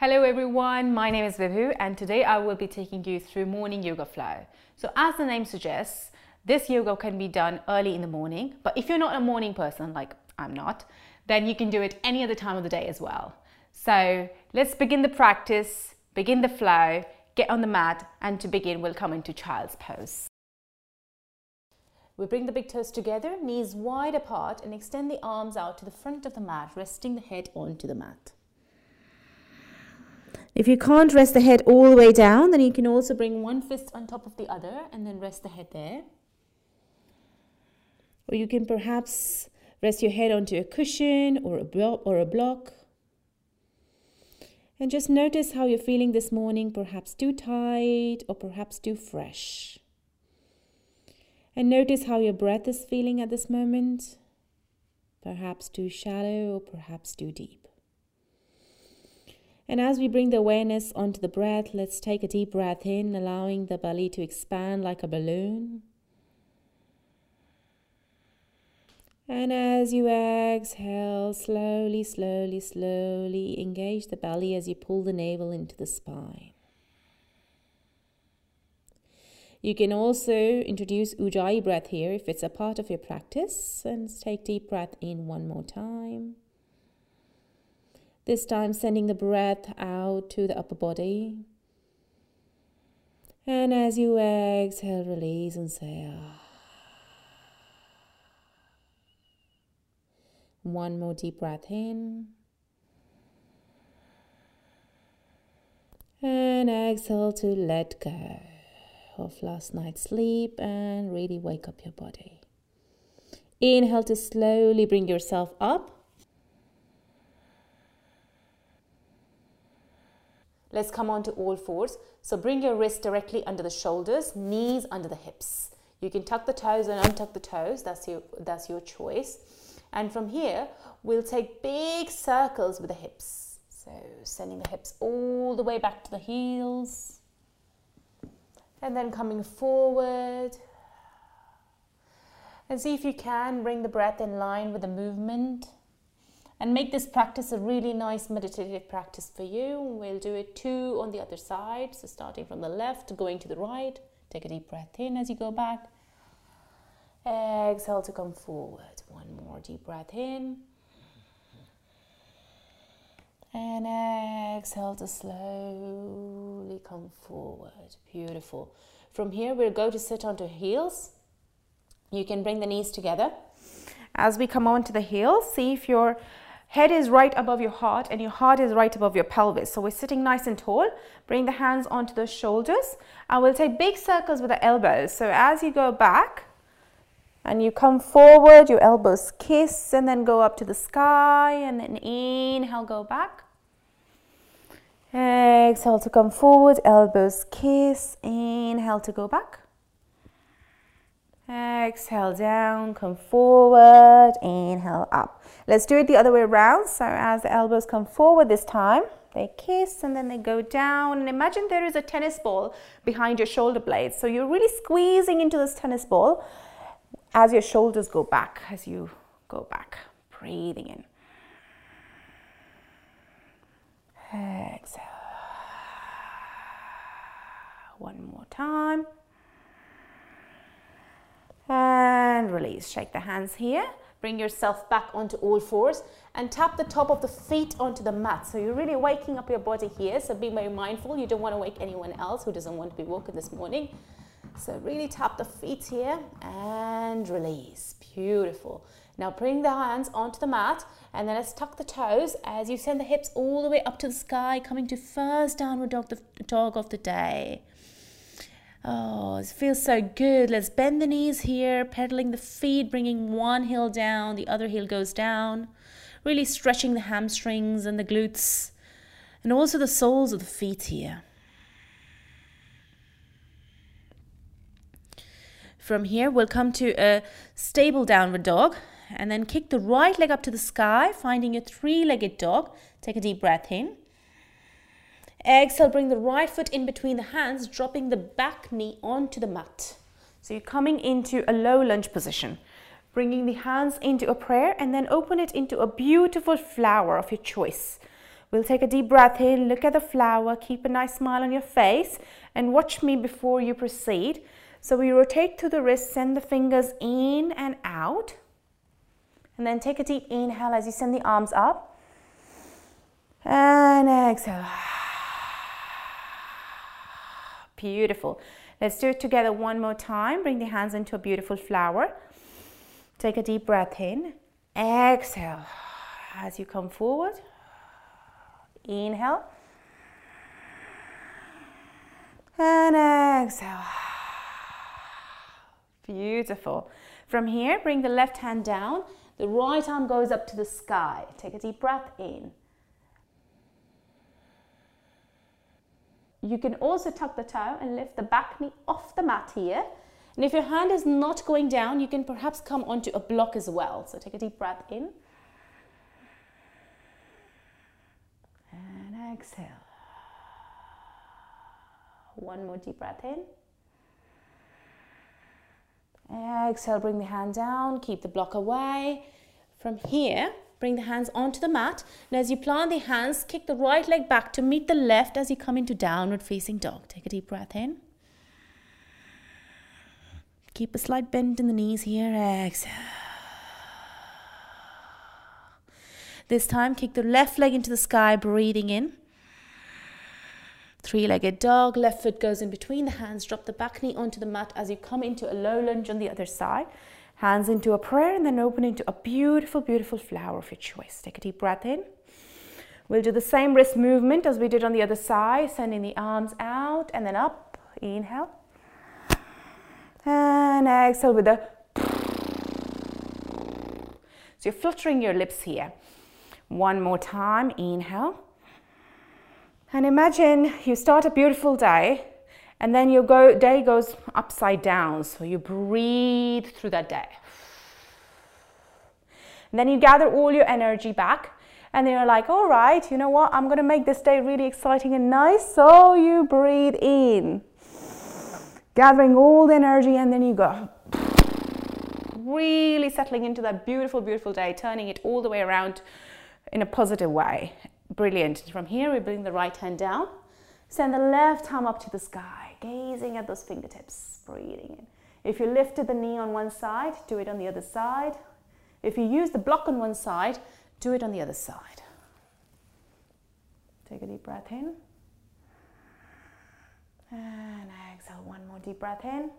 Hello everyone, my name is Vibhu and today I will be taking you through morning yoga flow. So as the name suggests, this yoga can be done early in the morning, but if you're not a morning person like I'm not, then you can do it any other time of the day as well. So let's begin the practice, begin the flow, get on the mat and to begin we'll come into child's pose. We bring the big toes together, knees wide apart and extend the arms out to the front of the mat, resting the head onto the mat. If you can't rest the head all the way down, then you can also bring one fist on top of the other and then rest the head there. Or you can perhaps rest your head onto a cushion or a, or a block. And just notice how you're feeling this morning, perhaps too tight or perhaps too fresh. And notice how your breath is feeling at this moment, perhaps too shallow or perhaps too deep. And as we bring the awareness onto the breath, let's take a deep breath in, allowing the belly to expand like a balloon. And as you exhale, slowly, slowly, slowly engage the belly as you pull the navel into the spine. You can also introduce Ujjayi breath here if it's a part of your practice. And take deep breath in one more time. This time, sending the breath out to the upper body. And as you exhale, release and say, ah. One more deep breath in. And exhale to let go of last night's sleep and really wake up your body. Inhale to slowly bring yourself up. Let's come on to all fours. So bring your wrists directly under the shoulders, knees under the hips. You can tuck the toes and untuck the toes. That's your, that's your choice. And from here, we'll take big circles with the hips. So sending the hips all the way back to the heels. And then coming forward. And see if you can bring the breath in line with the movement and make this practice a really nice meditative practice for you. We'll do it two on the other side. So starting from the left, going to the right. Take a deep breath in as you go back. Exhale to come forward. One more deep breath in. And exhale to slowly come forward. Beautiful. From here, we'll go to sit onto heels. You can bring the knees together. As we come on to the heels, see if you're Head is right above your heart and your heart is right above your pelvis. So we're sitting nice and tall. Bring the hands onto the shoulders. And we'll take big circles with the elbows. So as you go back and you come forward, your elbows kiss and then go up to the sky and then inhale, go back. Exhale to come forward, elbows kiss, inhale to go back. Exhale down, come forward, inhale up. Let's do it the other way around. So as the elbows come forward this time, they kiss and then they go down. And imagine there is a tennis ball behind your shoulder blades. So you're really squeezing into this tennis ball as your shoulders go back, as you go back, breathing in. Exhale. One more time and release. Shake the hands here. Bring yourself back onto all fours and tap the top of the feet onto the mat. So you're really waking up your body here. So be very mindful. You don't want to wake anyone else who doesn't want to be woken this morning. So really tap the feet here and release. Beautiful. Now bring the hands onto the mat and then let's tuck the toes as you send the hips all the way up to the sky, coming to first downward dog, the dog of the day. Oh, it feels so good. Let's bend the knees here, pedaling the feet, bringing one heel down, the other heel goes down. Really stretching the hamstrings and the glutes, and also the soles of the feet here. From here, we'll come to a stable downward dog and then kick the right leg up to the sky, finding a three legged dog. Take a deep breath in. Exhale, bring the right foot in between the hands, dropping the back knee onto the mat. So you're coming into a low lunge position, bringing the hands into a prayer and then open it into a beautiful flower of your choice. We'll take a deep breath in, look at the flower, keep a nice smile on your face, and watch me before you proceed. So we rotate to the wrist, send the fingers in and out. And then take a deep inhale as you send the arms up. And exhale. Beautiful. Let's do it together one more time. Bring the hands into a beautiful flower. Take a deep breath in. Exhale as you come forward. Inhale. And exhale. Beautiful. From here, bring the left hand down. The right arm goes up to the sky. Take a deep breath in. You can also tuck the toe and lift the back knee off the mat here. And if your hand is not going down, you can perhaps come onto a block as well. So take a deep breath in. And exhale. One more deep breath in. Exhale, bring the hand down, keep the block away. From here, bring the hands onto the mat. And as you plant the hands, kick the right leg back to meet the left as you come into downward facing dog. Take a deep breath in. Keep a slight bend in the knees here. Exhale. This time, kick the left leg into the sky, breathing in. Three-legged dog, left foot goes in between the hands, drop the back knee onto the mat as you come into a low lunge on the other side. Hands into a prayer and then open into a beautiful, beautiful flower of your choice. Take a deep breath in. We'll do the same wrist movement as we did on the other side, sending the arms out and then up. Inhale. And exhale with a. So you're fluttering your lips here. One more time. Inhale. And imagine you start a beautiful day and then your go, day goes upside down. So you breathe through that day. And then you gather all your energy back and then you're like, all right, you know what? I'm going to make this day really exciting and nice. So you breathe in, gathering all the energy, and then you go. Really settling into that beautiful, beautiful day, turning it all the way around in a positive way. Brilliant. From here, we bring the right hand down. Send the left arm up to the sky, gazing at those fingertips, breathing in. If you lifted the knee on one side, do it on the other side. If you use the block on one side, do it on the other side. Take a deep breath in. And exhale, one more deep breath in.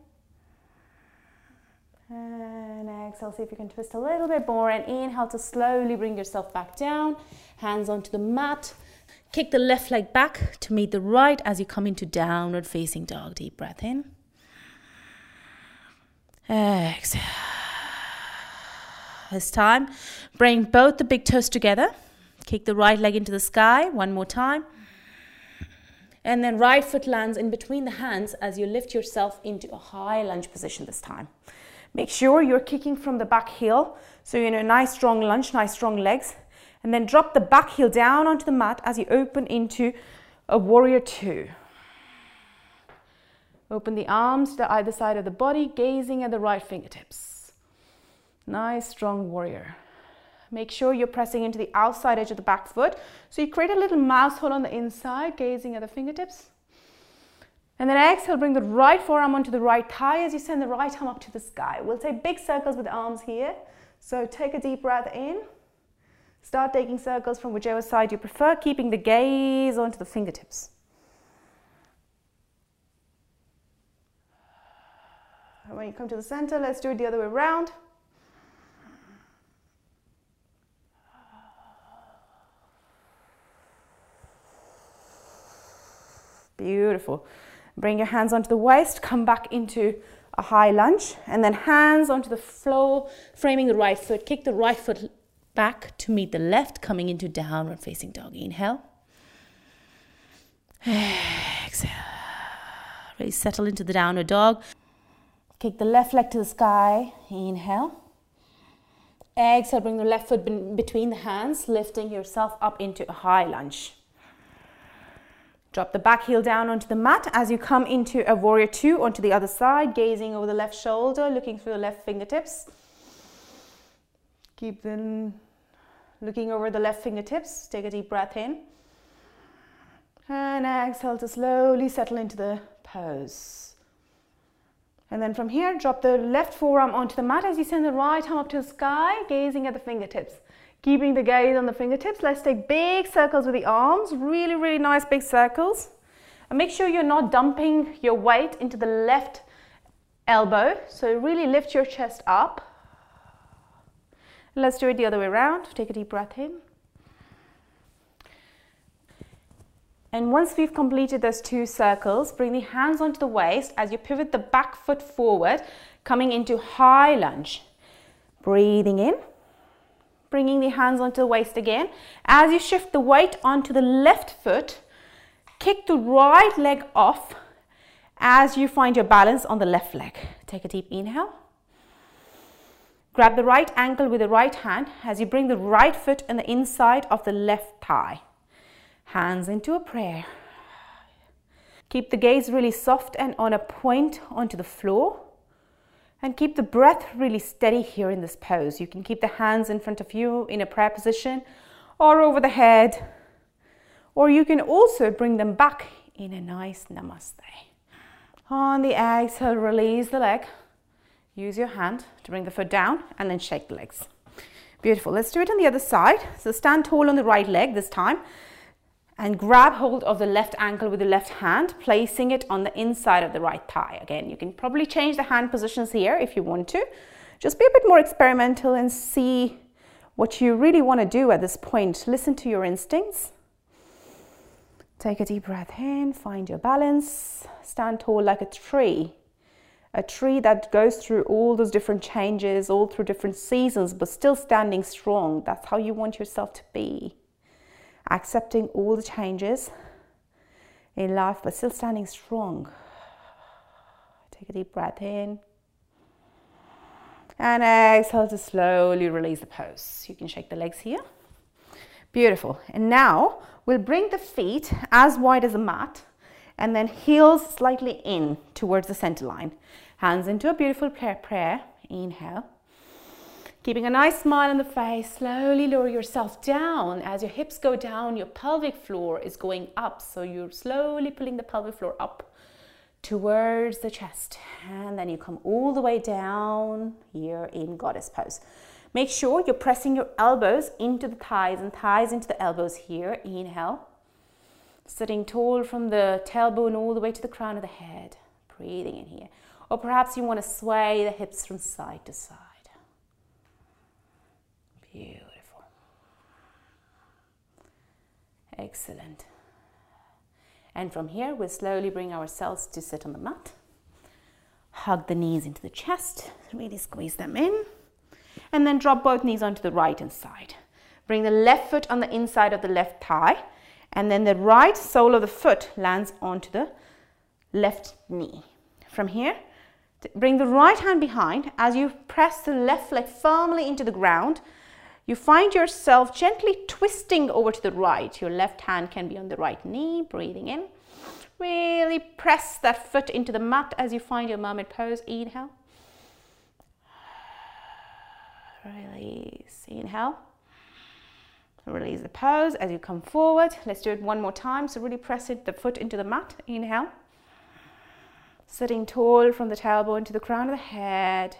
And exhale, see if you can twist a little bit more. And inhale to slowly bring yourself back down. Hands onto the mat. Kick the left leg back to meet the right as you come into downward facing dog. Deep breath in. Exhale. This time, bring both the big toes together. Kick the right leg into the sky one more time. And then right foot lands in between the hands as you lift yourself into a high lunge position this time. Make sure you're kicking from the back heel. So you're in a nice strong lunge, nice strong legs. And then drop the back heel down onto the mat as you open into a warrior two. Open the arms to either side of the body, gazing at the right fingertips. Nice strong warrior. Make sure you're pressing into the outside edge of the back foot. So you create a little mouse hole on the inside, gazing at the fingertips. And then exhale, bring the right forearm onto the right thigh as you send the right arm up to the sky. We'll take big circles with the arms here. So take a deep breath in. Start taking circles from whichever side you prefer, keeping the gaze onto the fingertips. And when you come to the center, let's do it the other way around. Beautiful. Bring your hands onto the waist, come back into a high lunge, and then hands onto the floor, framing the right foot. Kick the right foot back to meet the left, coming into downward facing dog. Inhale. Exhale. Really settle into the downward dog. Kick the left leg to the sky. Inhale. Exhale, bring the left foot between the hands, lifting yourself up into a high lunge. Drop the back heel down onto the mat as you come into a warrior two onto the other side, gazing over the left shoulder, looking through the left fingertips. Keep them looking over the left fingertips. Take a deep breath in. And exhale to slowly settle into the pose. And then from here, drop the left forearm onto the mat as you send the right arm up to the sky, gazing at the fingertips. Keeping the gaze on the fingertips, let's take big circles with the arms, really, really nice big circles. And make sure you're not dumping your weight into the left elbow. So really lift your chest up. Let's do it the other way around. Take a deep breath in. And once we've completed those two circles, bring the hands onto the waist as you pivot the back foot forward, coming into high lunge. Breathing in, bringing the hands onto the waist again. As you shift the weight onto the left foot, kick the right leg off as you find your balance on the left leg. Take a deep inhale. Grab the right ankle with the right hand as you bring the right foot in the inside of the left thigh. Hands into a prayer. Keep the gaze really soft and on a point onto the floor. And keep the breath really steady here in this pose. You can keep the hands in front of you in a prayer position or over the head. Or you can also bring them back in a nice namaste. On the exhale, release the leg. Use your hand to bring the foot down and then shake the legs. Beautiful. Let's do it on the other side. So stand tall on the right leg this time and grab hold of the left ankle with the left hand, placing it on the inside of the right thigh. Again, you can probably change the hand positions here if you want to. Just be a bit more experimental and see what you really want to do at this point. Listen to your instincts. Take a deep breath in, find your balance, stand tall like a tree. A tree that goes through all those different changes, all through different seasons, but still standing strong. That's how you want yourself to be accepting all the changes in life, but still standing strong. Take a deep breath in. And exhale to slowly release the pose. You can shake the legs here. Beautiful. And now we'll bring the feet as wide as a mat and then heels slightly in towards the center line. Hands into a beautiful prayer. Inhale. Keeping a nice smile on the face, slowly lower yourself down. As your hips go down, your pelvic floor is going up. So you're slowly pulling the pelvic floor up towards the chest. And then you come all the way down here in goddess pose. Make sure you're pressing your elbows into the thighs and thighs into the elbows here. Inhale. Sitting tall from the tailbone all the way to the crown of the head. Breathing in here. Or perhaps you want to sway the hips from side to side. Beautiful. Excellent. And from here, we'll slowly bring ourselves to sit on the mat. Hug the knees into the chest, really squeeze them in. And then drop both knees onto the right hand side. Bring the left foot on the inside of the left thigh. And then the right sole of the foot lands onto the left knee. From here, bring the right hand behind as you press the left leg firmly into the ground you find yourself gently twisting over to the right. Your left hand can be on the right knee, breathing in. Really press that foot into the mat as you find your mermaid pose. Inhale. Release. Inhale. Release the pose as you come forward. Let's do it one more time. So really press it, the foot into the mat. Inhale. Sitting tall from the tailbone to the crown of the head.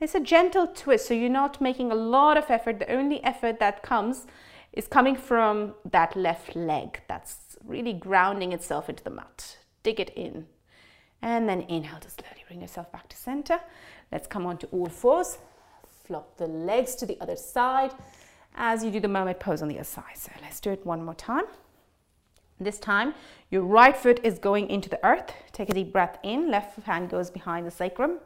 It's a gentle twist, so you're not making a lot of effort. The only effort that comes is coming from that left leg that's really grounding itself into the mat. Dig it in. And then inhale to slowly bring yourself back to center. Let's come on to all fours. Flop the legs to the other side as you do the mermaid pose on the other side. So let's do it one more time. This time, your right foot is going into the earth. Take a deep breath in. Left hand goes behind the sacrum.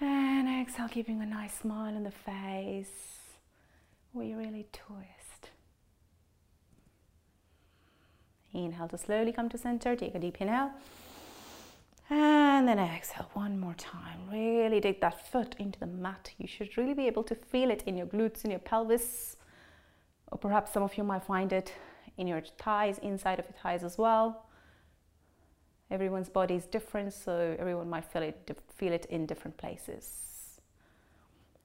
And exhale, keeping a nice smile on the face. We really twist. Inhale to slowly come to center. Take a deep inhale. And then exhale one more time. Really dig that foot into the mat. You should really be able to feel it in your glutes, in your pelvis. Or perhaps some of you might find it in your thighs, inside of your thighs as well. Everyone's body is different, so everyone might feel it, feel it in different places.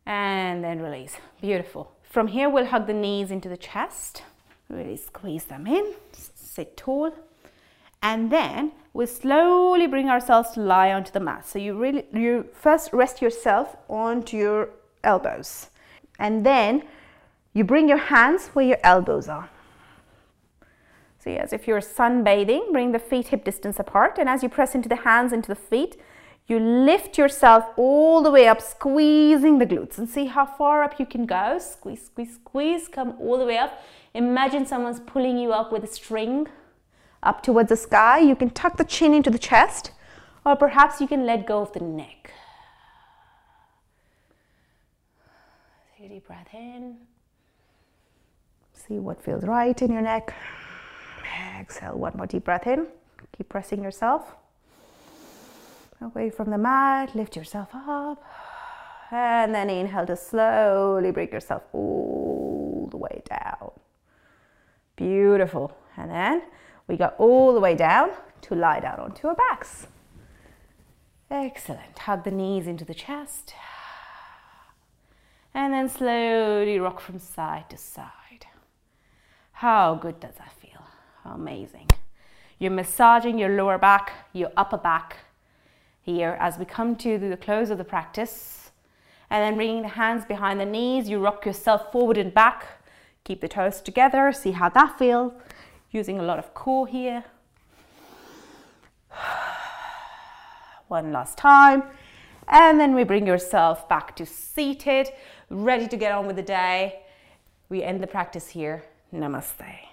And then release. Beautiful. From here, we'll hug the knees into the chest. Really squeeze them in. Sit tall. And then we slowly bring ourselves to lie onto the mat. So you really, you first rest yourself onto your elbows. And then you bring your hands where your elbows are. See, as if you're sunbathing, bring the feet hip distance apart. And as you press into the hands, into the feet, you lift yourself all the way up, squeezing the glutes. And see how far up you can go. Squeeze, squeeze, squeeze. Come all the way up. Imagine someone's pulling you up with a string up towards the sky. You can tuck the chin into the chest, or perhaps you can let go of the neck. Take a deep breath in. See what feels right in your neck. Exhale, one more deep breath in. Keep pressing yourself away from the mat. Lift yourself up. And then inhale to slowly bring yourself all the way down. Beautiful. And then we go all the way down to lie down onto our backs. Excellent. Hug the knees into the chest. And then slowly rock from side to side. How good does that feel? Amazing. You're massaging your lower back, your upper back here as we come to the close of the practice. And then bringing the hands behind the knees, you rock yourself forward and back. Keep the toes together, see how that feels using a lot of core here. One last time. And then we bring yourself back to seated, ready to get on with the day. We end the practice here. Namaste.